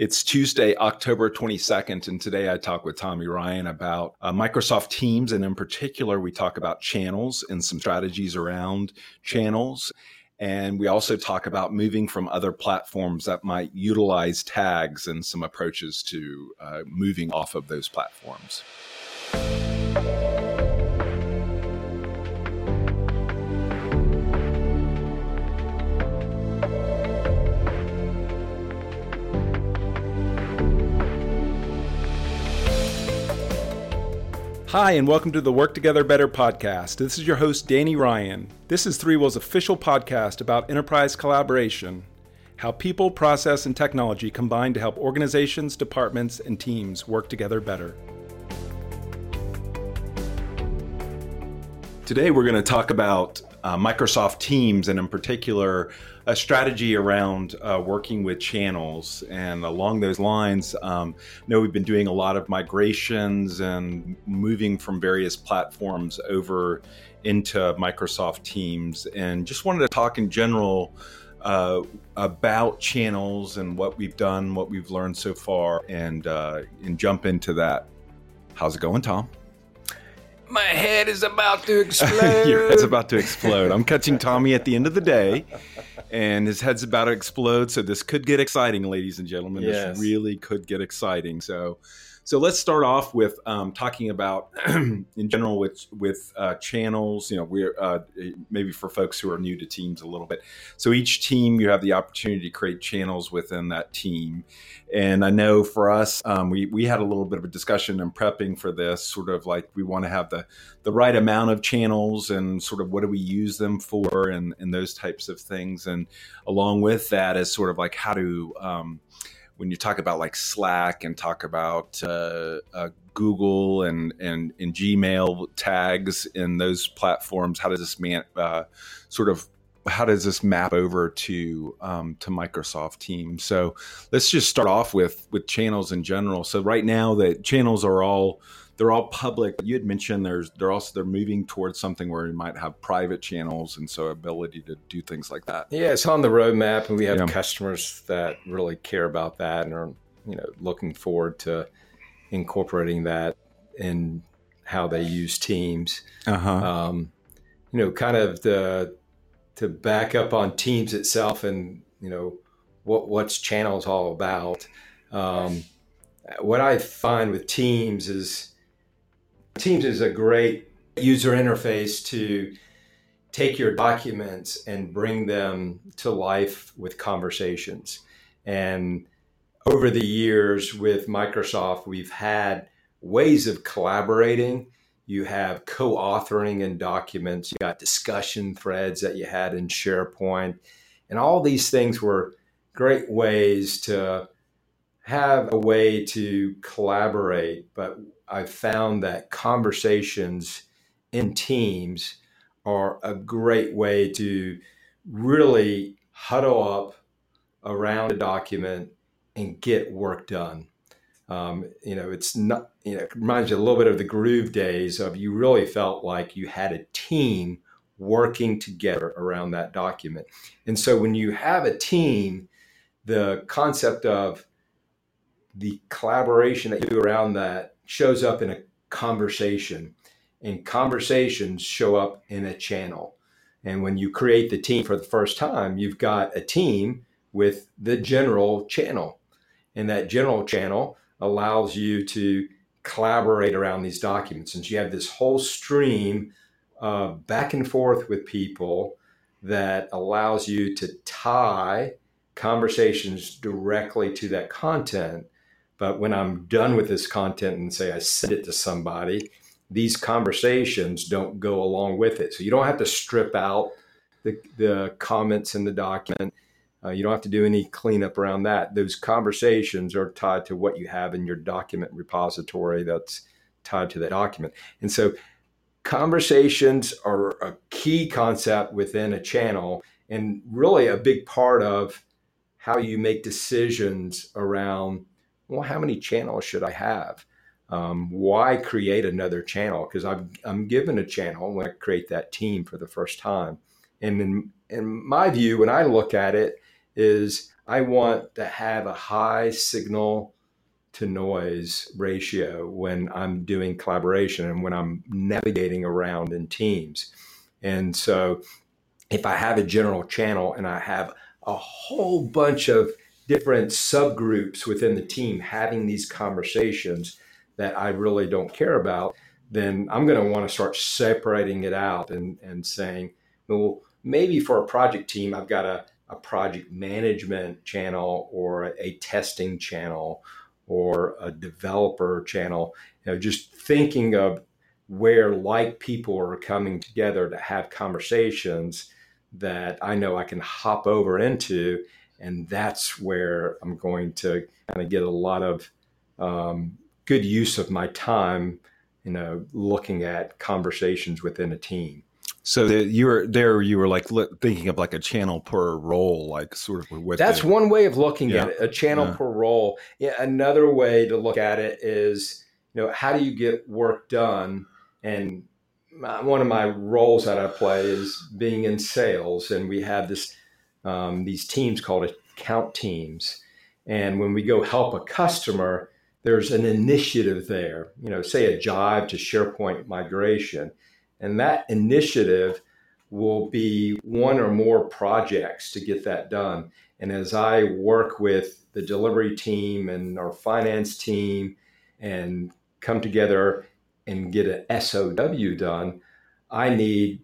It's Tuesday, October 22nd, and today I talk with Tommy Ryan about uh, Microsoft Teams. And in particular, we talk about channels and some strategies around channels. And we also talk about moving from other platforms that might utilize tags and some approaches to uh, moving off of those platforms. Hi, and welcome to the Work Together Better podcast. This is your host, Danny Ryan. This is ThreeWill's official podcast about enterprise collaboration, how people, process, and technology combine to help organizations, departments, and teams work together better. Today, we're going to talk about uh, Microsoft Teams, and in particular, a strategy around uh, working with channels. And along those lines, um, I know we've been doing a lot of migrations and moving from various platforms over into Microsoft Teams. And just wanted to talk in general uh, about channels and what we've done, what we've learned so far, and uh, and jump into that. How's it going, Tom? My head is about to explode. Your head's about to explode. I'm catching Tommy at the end of the day, and his head's about to explode. So this could get exciting, ladies and gentlemen. Yes. This really could get exciting. So so let's start off with um, talking about, in general, with with uh, channels. You know, we're uh, maybe for folks who are new to teams a little bit. So each team, you have the opportunity to create channels within that team. And I know for us, um, we we had a little bit of a discussion in prepping for this, sort of like we want to have the the right amount of channels and sort of what do we use them for, and and those types of things. And along with that is sort of like how to um, when you talk about like Slack and talk about uh, uh, Google and, and and Gmail tags in those platforms, how does this man uh, sort of how does this map over to um, to Microsoft Teams? So let's just start off with with channels in general. So right now, the channels are all they're all public. You had mentioned there's they're also they're moving towards something where you might have private channels and so ability to do things like that. Yeah, it's on the roadmap, and we have yeah. customers that really care about that and are you know looking forward to incorporating that in how they use Teams. Uh-huh. Um, you know, kind of the to back up on Teams itself and you know what what's channels all about. Um, what I find with Teams is Teams is a great user interface to take your documents and bring them to life with conversations. And over the years with Microsoft, we've had ways of collaborating. You have co authoring in documents, you got discussion threads that you had in SharePoint. And all these things were great ways to have a way to collaborate, but I've found that conversations in teams are a great way to really huddle up around a document and get work done. Um, you know, it's not, you know, it reminds you a little bit of the groove days of you really felt like you had a team working together around that document. And so when you have a team, the concept of the collaboration that you do around that shows up in a conversation, and conversations show up in a channel. And when you create the team for the first time, you've got a team with the general channel. And that general channel allows you to collaborate around these documents. And you have this whole stream back and forth with people that allows you to tie conversations directly to that content but when I'm done with this content and say I send it to somebody, these conversations don't go along with it. So you don't have to strip out the, the comments in the document. Uh, you don't have to do any cleanup around that. Those conversations are tied to what you have in your document repository that's tied to that document. And so conversations are a key concept within a channel and really a big part of how you make decisions around well, how many channels should I have? Um, why create another channel? Because I'm, I'm given a channel when I create that team for the first time. And in, in my view, when I look at it, is I want to have a high signal to noise ratio when I'm doing collaboration and when I'm navigating around in teams. And so if I have a general channel and I have a whole bunch of different subgroups within the team having these conversations that I really don't care about, then I'm going to want to start separating it out and, and saying, well, maybe for a project team, I've got a, a project management channel or a, testing channel or a developer channel. You know, just thinking of where like people are coming together to have conversations that I know I can hop over into. And that's where I'm going to kind of get a lot of um, good use of my time, you know, looking at conversations within a team. So the, you were there. You were like thinking of like a channel per role, like sort of. With That's the, one way of looking yeah. at it. A channel yeah. per role. Yeah, another way to look at it is, you know, how do you get work done? And my, one of my roles that I play is being in sales, and we have this um, these teams called account teams. And when we go help a customer, there's an initiative there. You know, say a Jive to SharePoint migration and that initiative will be one or more projects to get that done. And as I work with the delivery team and our finance team and come together and get an SOW done, I need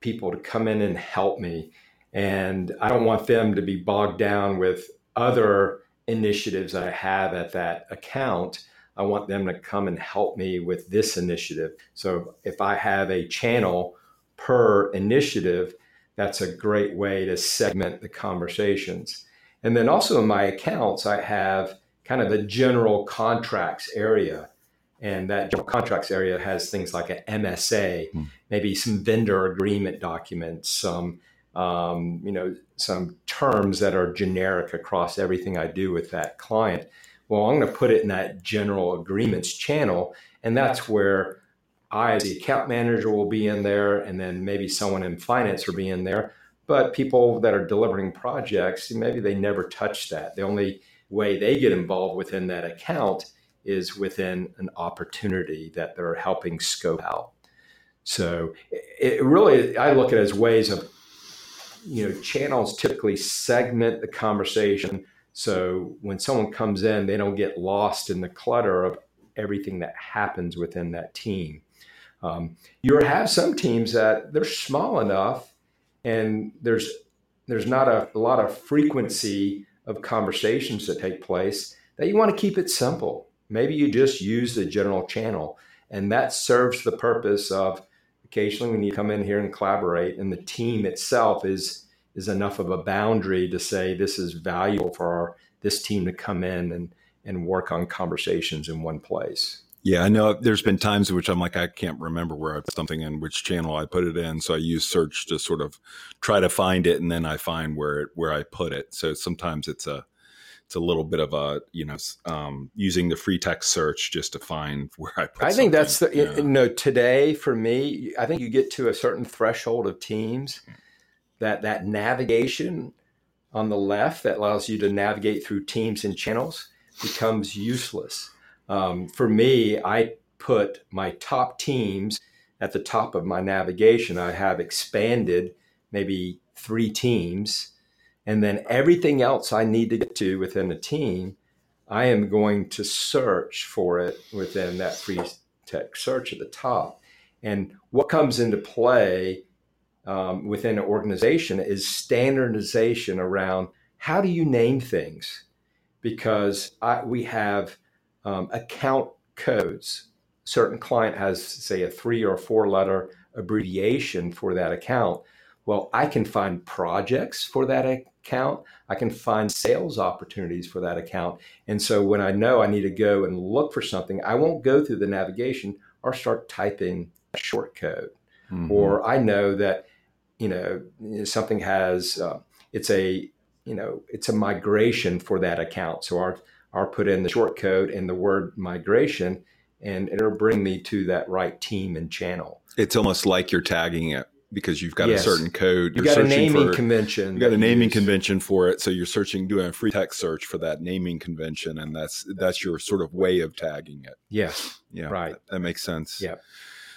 people to come in and help me. And I don't want them to be bogged down with other initiatives that I have at that account. I want them to come and help me with this initiative. So if I have a channel per initiative, that's a great way to segment the conversations. And then also in my accounts, I have kind of a general contracts area. And that general contracts area has things like an MSA, hmm. maybe some vendor agreement documents, some um, you know some terms that are generic across everything I do with that client well, I'm going to put it in that general agreements channel. And that's where I, as the account manager, will be in there, and then maybe someone in finance will be in there. But people that are delivering projects, maybe they never touch that. The only way they get involved within that account is within an opportunity that they're helping scope out. So it really, I look at it as ways of, you know, channels typically segment the conversation so when someone comes in, they don't get lost in the clutter of everything that happens within that team. Um, you have some teams that they're small enough, and there's there's not a, a lot of frequency of conversations that take place that you want to keep it simple. Maybe you just use the general channel, and that serves the purpose of occasionally we need to come in here and collaborate, and the team itself is is enough of a boundary to say this is valuable for our, this team to come in and, and work on conversations in one place. Yeah, I know there's been times in which I'm like, I can't remember where I put something in which channel I put it in. So I use search to sort of try to find it and then I find where it, where I put it. So sometimes it's a, it's a little bit of a, you know, um, using the free text search just to find where I put I think that's the, you know, today for me, I think you get to a certain threshold of teams that that navigation on the left that allows you to navigate through teams and channels becomes useless. Um, for me, I put my top teams at the top of my navigation. I have expanded maybe three teams, and then everything else I need to get to within a team, I am going to search for it within that free text search at the top. And what comes into play um, within an organization is standardization around how do you name things? Because I, we have um, account codes. Certain client has, say, a three or four letter abbreviation for that account. Well, I can find projects for that account. I can find sales opportunities for that account. And so when I know I need to go and look for something, I won't go through the navigation or start typing a short code. Mm-hmm. Or I know that you know something has uh, it's a you know it's a migration for that account so our our put in the short code and the word migration and it'll bring me to that right team and channel it's almost like you're tagging it because you've got yes. a certain code. You've got a naming for, convention. You've got a naming convention for it, so you're searching, doing a free text search for that naming convention, and that's that's your sort of way of tagging it. Yes. Yeah. Right. That, that makes sense. Yeah.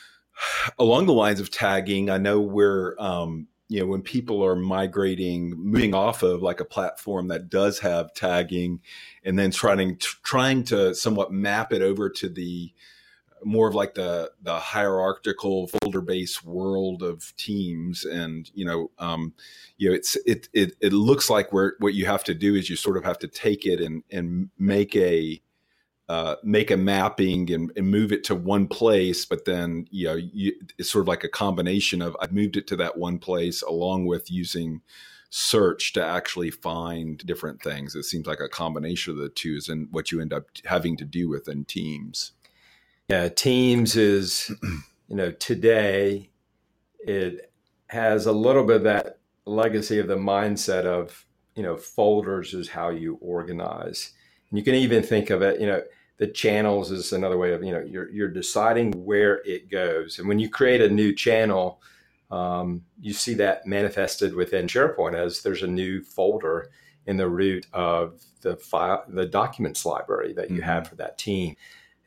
Along the lines of tagging, I know we're um, you know when people are migrating moving off of like a platform that does have tagging and then trying trying to somewhat map it over to the more of like the the hierarchical folder based world of teams and you know um you know it's it it, it looks like where what you have to do is you sort of have to take it and and make a uh, make a mapping and, and, move it to one place, but then you know you, it's sort of like a combination of I've moved it to that one place along with using search to actually find different things. It seems like a combination of the two is and what you end up having to do within teams. Yeah, Teams is you know today it has a little bit of that legacy of the mindset of you know folders is how you organize. And you can even think of it, you know, the channels is another way of you know you're you're deciding where it goes and when you create a new channel um, you see that manifested within sharepoint as there's a new folder in the root of the file the documents library that you mm-hmm. have for that team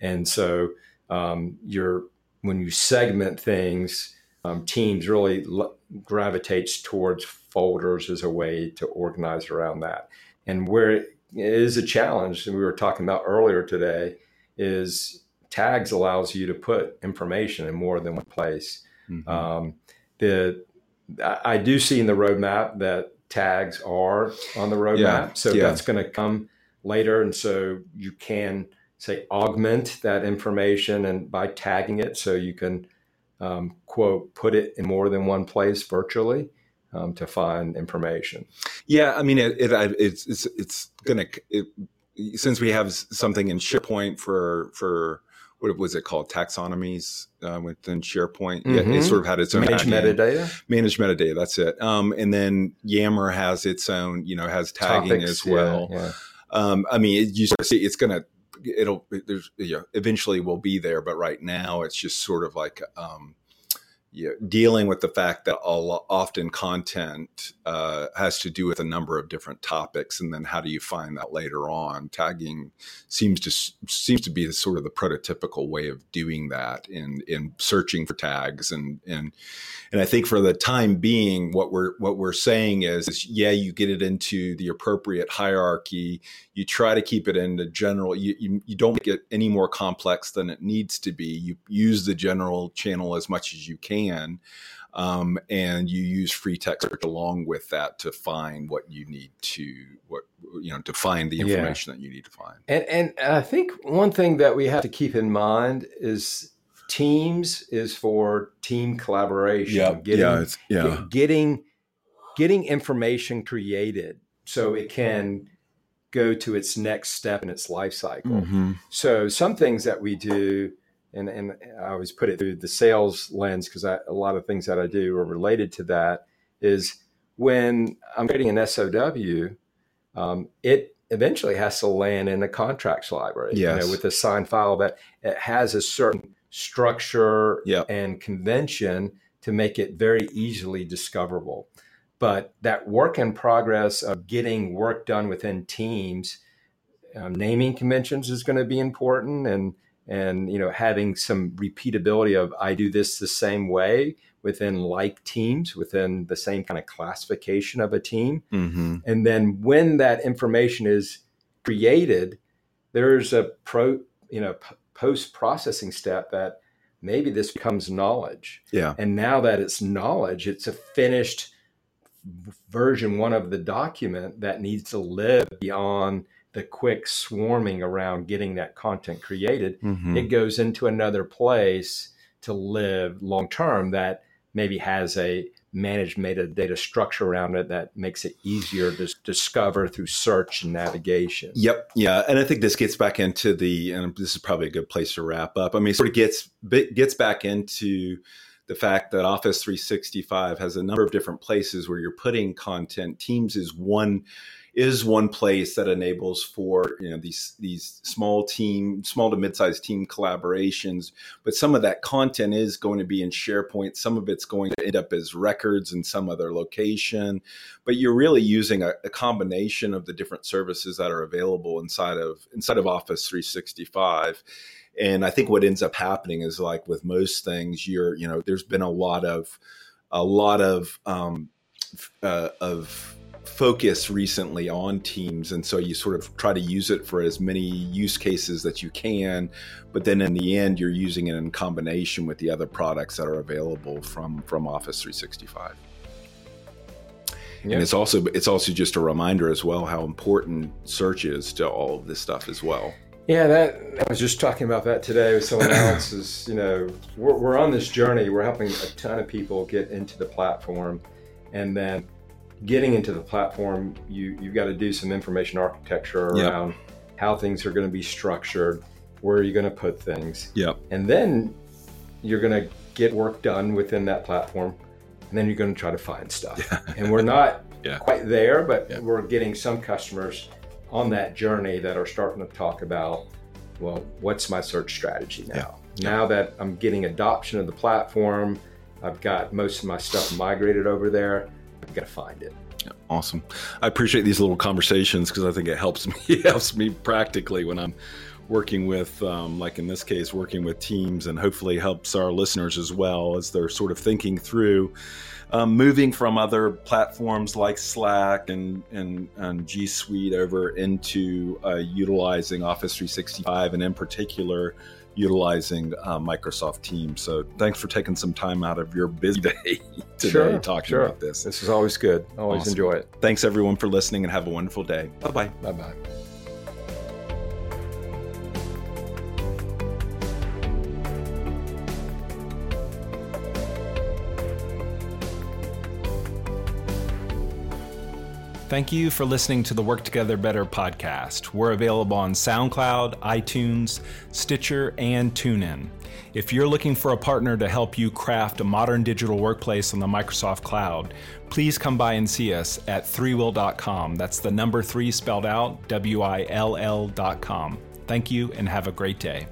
and so um, you're when you segment things um, teams really l- gravitates towards folders as a way to organize around that and where is a challenge, and we were talking about earlier today, is tags allows you to put information in more than one place. Mm-hmm. Um, the I do see in the roadmap that tags are on the roadmap, yeah. so yeah. that's going to come later, and so you can say augment that information and by tagging it, so you can um, quote put it in more than one place virtually um, to find information. Yeah, I mean, it, it it's it's it's gonna it, since we have something in SharePoint for for what was it called taxonomies uh, within SharePoint. Mm-hmm. Yeah, it sort of had its own managed metadata. Managed metadata. That's it. Um, and then Yammer has its own, you know, has tagging Topics, as well. Yeah, yeah. Um, I mean, it, you sort of see it's going to it'll there's you know, eventually will be there, but right now it's just sort of like um, you know, dealing with the fact that often content uh, has to do with a number of different topics, and then how do you find that later on? Tagging seems to seems to be sort of the prototypical way of doing that in in searching for tags, and and and I think for the time being, what we're what we're saying is, is yeah, you get it into the appropriate hierarchy. You try to keep it in the general. You, you you don't get any more complex than it needs to be. You use the general channel as much as you can can. Um, and you use free text search along with that to find what you need to what you know to find the information yeah. that you need to find. And and I think one thing that we have to keep in mind is teams is for team collaboration. Yep. Getting, yeah, yeah. getting getting information created so it can go to its next step in its life cycle. Mm-hmm. So some things that we do and and I always put it through the sales lens because a lot of things that I do are related to that. Is when I'm creating an SOW, um, it eventually has to land in the contracts library. Yes. You know, with a signed file that it has a certain structure yep. and convention to make it very easily discoverable. But that work in progress of getting work done within teams, um, naming conventions is going to be important, and and you know having some repeatability of i do this the same way within like teams within the same kind of classification of a team. Mm-hmm. and then when that information is created there's a pro you know p- post processing step that maybe this becomes knowledge. Yeah. And now that it's knowledge it's a finished version one of the document that needs to live beyond the quick swarming around getting that content created, mm-hmm. it goes into another place to live long term that maybe has a managed metadata structure around it that makes it easier to discover through search and navigation. Yep. Yeah. And I think this gets back into the, and this is probably a good place to wrap up. I mean, sort of gets, gets back into the fact that Office 365 has a number of different places where you're putting content. Teams is one is one place that enables for you know these these small team, small to mid-sized team collaborations. But some of that content is going to be in SharePoint. Some of it's going to end up as records in some other location. But you're really using a, a combination of the different services that are available inside of inside of Office 365 and i think what ends up happening is like with most things you're you know there's been a lot of a lot of um, uh, of focus recently on teams. And so you sort of try to use it for as many use cases that you can but then in the end you're using it in combination with the other products that are available from from office 365 yeah. and it's also it's also just a reminder as well how important search is to all of this stuff as well yeah, that I was just talking about that today with someone else. Is you know we're, we're on this journey. We're helping a ton of people get into the platform, and then getting into the platform, you you've got to do some information architecture around yep. how things are going to be structured, where are you going to put things, yep. and then you're going to get work done within that platform, and then you're going to try to find stuff. and we're not yeah. quite there, but yeah. we're getting some customers on that journey that are starting to talk about, well, what's my search strategy now? Yeah. Now that I'm getting adoption of the platform, I've got most of my stuff migrated over there. I've got to find it. Awesome. I appreciate these little conversations because I think it helps me. It helps me practically when I'm working with, um, like in this case, working with teams, and hopefully helps our listeners as well as they're sort of thinking through um, moving from other platforms like Slack and, and, and G Suite over into uh, utilizing Office 365 and in particular utilizing uh, Microsoft Teams. So thanks for taking some time out of your busy day today sure, talking sure. about this. This is always good. Always awesome. enjoy it. Thanks everyone for listening and have a wonderful day. Bye bye. Bye bye. Thank you for listening to the Work Together Better podcast. We're available on SoundCloud, iTunes, Stitcher, and TuneIn. If you're looking for a partner to help you craft a modern digital workplace on the Microsoft Cloud, please come by and see us at threewill.com. That's the number three spelled out, W I L L.com. Thank you and have a great day.